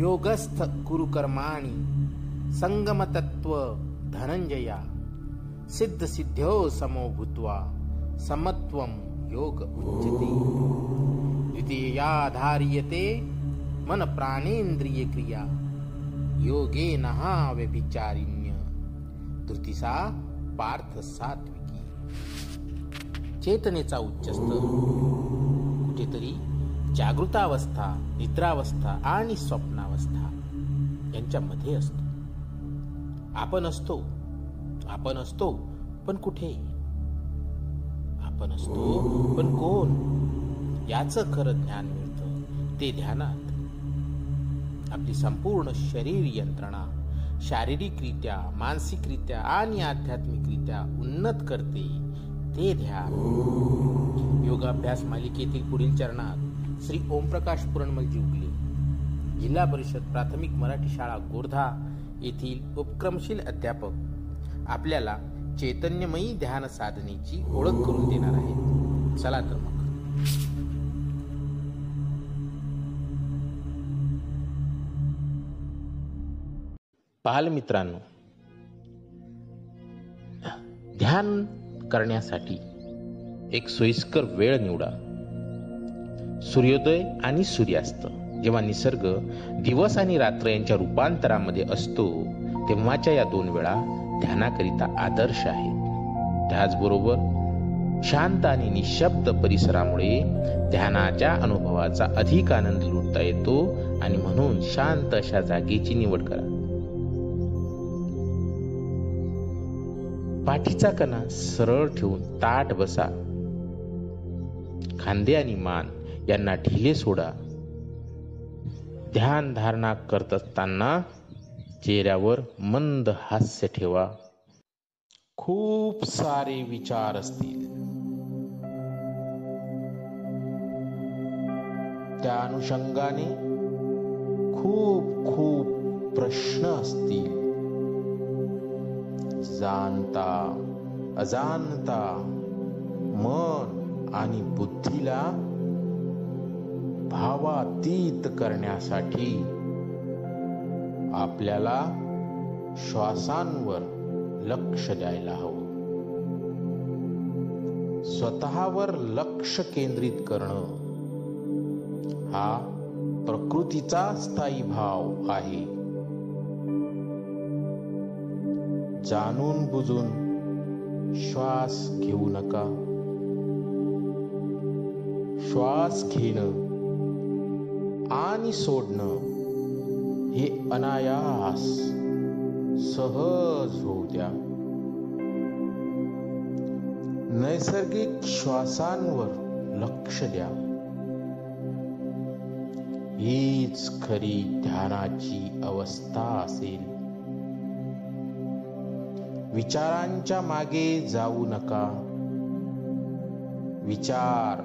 योगस्थ कुरुकर्माणि संगमतत्व धनंजया, सिद्ध सिद्ध्यो समो भूत्वा समत्वम योग उच्यते। द्वितीयाधार्यते मन प्राणेंद्रिय क्रिया योगे नहा व्यभिचारिण्य। तृतीसा पार्थ सात्विकी। चेतनेचा उच्चस्तर कुठेतरी जागृतावस्था निद्रावस्था आणि स्वप्नावस्था यांच्यामध्ये असतो. आपण असतो आपण असतो पण कुठे? आपण असतो पण कोण? याचं खरं ज्ञान मिळतं ते ध्यानात. आपली संपूर्ण शरीर यंत्रणा शारीरिकरित्या मानसिकरित्या आणि आध्यात्मिकरित्या उन्नत करते ते ध्यान. योगाभ्यास मालिकेतील पुढील चरणात श्री ओमप्रकाश पुरणमलजी उगले जिल्हा परिषद प्राथमिक मराठी शाळा गोर्धा येथील उपक्रमशील अध्यापक आपल्याला चैतन्यमयी ध्यान साधनेची ओळख करून देणार आहेत. चला तर मग. बालमित्रांनो मित्रांनो ध्यान करण्यासाठी एक सोयीस्कर वेळ निवडा. सूर्योदय आणि सूर्यास्त. जेव्हा निसर्ग दिवस आणि रात्र यांच्या रूपांतरामध्ये असतो तेव्हाच्या या दोन वेळा ध्यानाकरिता आदर्श आहेत. त्याचबरोबर शांत आणि निशब्द परिसरामुळे ध्यानाच्या अनुभवाचा अधिक आनंद लुटता येतो आणि म्हणून शांत अशा जागेची निवड करा. पाठीचा कणा सरळ ठेवून ताट बसा. खांदे आणि मान यांना ढिले सोडा. ध्यान धारणा करत असताना चेहऱ्यावर मंद हास्य ठेवा. खूप सारे विचार असतील. त्या अनुषंगाने खूप खूप प्रश्न असतील. जाणता अजाणता मन आणि बुद्धीला भावातीत करण्यासाठी आपल्याला श्वासांवर लक्ष द्यायला हवं. स्वतःवर लक्ष केंद्रित करणं हा प्रकृतीचा स्थायी भाव आहे. जाणून बुजून श्वास घेऊ नका. श्वास घेणं आणि सोडणं हे अनायास सहज होऊ द्या. नैसर्गिक श्वासांवर लक्ष द्या. हीच खरी ध्यानाची अवस्था असेल. विचारांच्या मागे जाऊ नका. विचार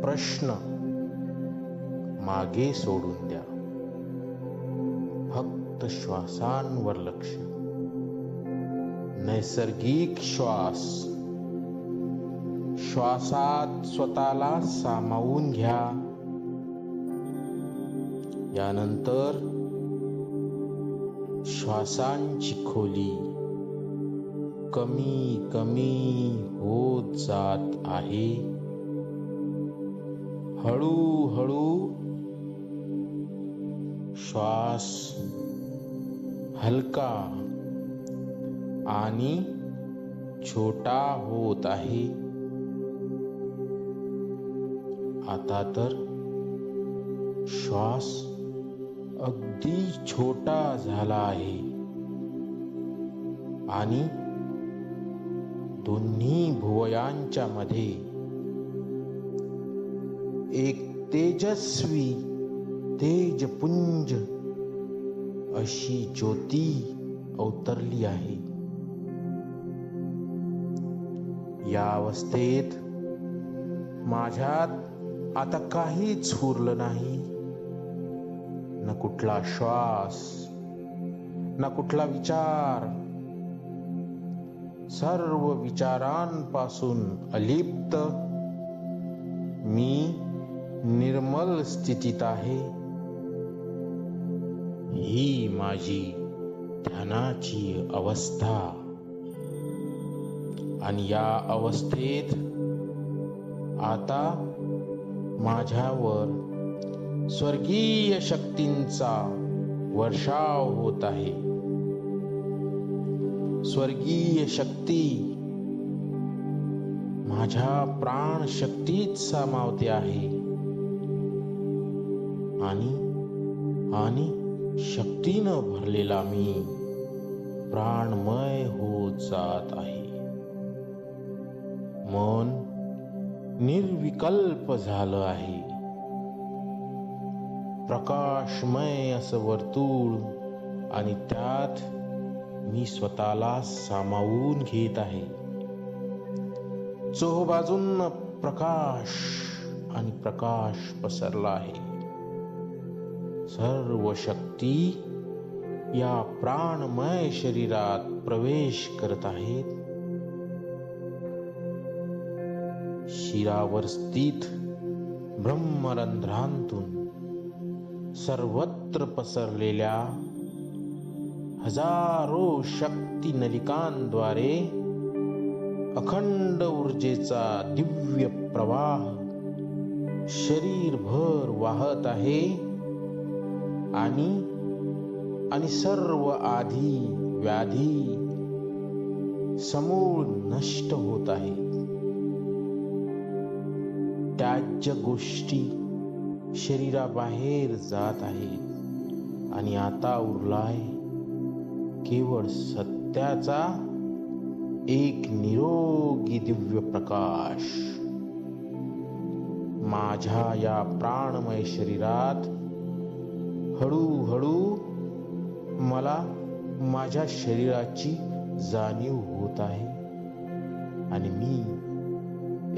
प्रश्न मागे सोडून द्या. फक्त श्वासांवर लक्ष. नैसर्गिक श्वास. श्वासात स्वतःला सामावून घ्या. यानंतर श्वासांची खोली कमी कमी होत जात आहे. हळूहळू श्वास हलका आणि छोटा होत आहे. आता तर श्वास अगदी छोटा झाला आहे. आणि दोन्ही भुवयांच्या मध्ये एक तेजस्वी तेजपुंज अशी ज्योती अवतरली आहे. या अवस्थेत माझ्यात आता काहीच उरलं नाही. न कुठला श्वास न कुठला विचार. सर्व विचारांपासून अलिप्त मी निर्मल स्थितीत आहे. ही माझी ध्यानाची अवस्था. आणि या अवस्थेत आता माझ्यावर स्वर्गीय शक्तींचा वर्षाव होत आहे. स्वर्गीय शक्ती माझ्या प्राण शक्तीत सामावते आहे. आणि आणि शक्तीनं भरलेला मी प्राणमय होत जात आहे. मन निर्विकल्प झालं आहे. प्रकाशमय असं वर्तुळ आणि त्यात मी स्वतःला सामावून घेत आहे. चोहबाजून प्रकाश आणि प्रकाश पसरला आहे. सर्व शक्ती या प्राणमय शरीरात प्रवेश करत आहेत. शिरावर स्थित ब्रह्मरंध्रांतून सर्वत्र पसरलेल्या हजारो शक्ती नलिकांद्वारे अखंड ऊर्जेचा दिव्य प्रवाह शरीरभर वाहत आहे. आणि आणि सर्व आधी व्याधी समूळ नष्ट होत आहे. त्याज्य गोष्टी शरीराबाहेर जात आहे आणि आता उरलाय केवळ सत्याचा एक निरोगी दिव्य प्रकाश. माझ्या या प्राणमय शरीरात हळूहळू मला माझ्या शरीराची जाणीव होत आहे. आणि मी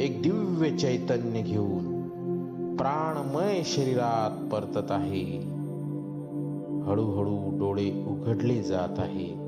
एक दिव्य चैतन्य घेऊन प्राणमय शरीरात परतत आहे. हळूहळू डोळे उघडले जात आहेत.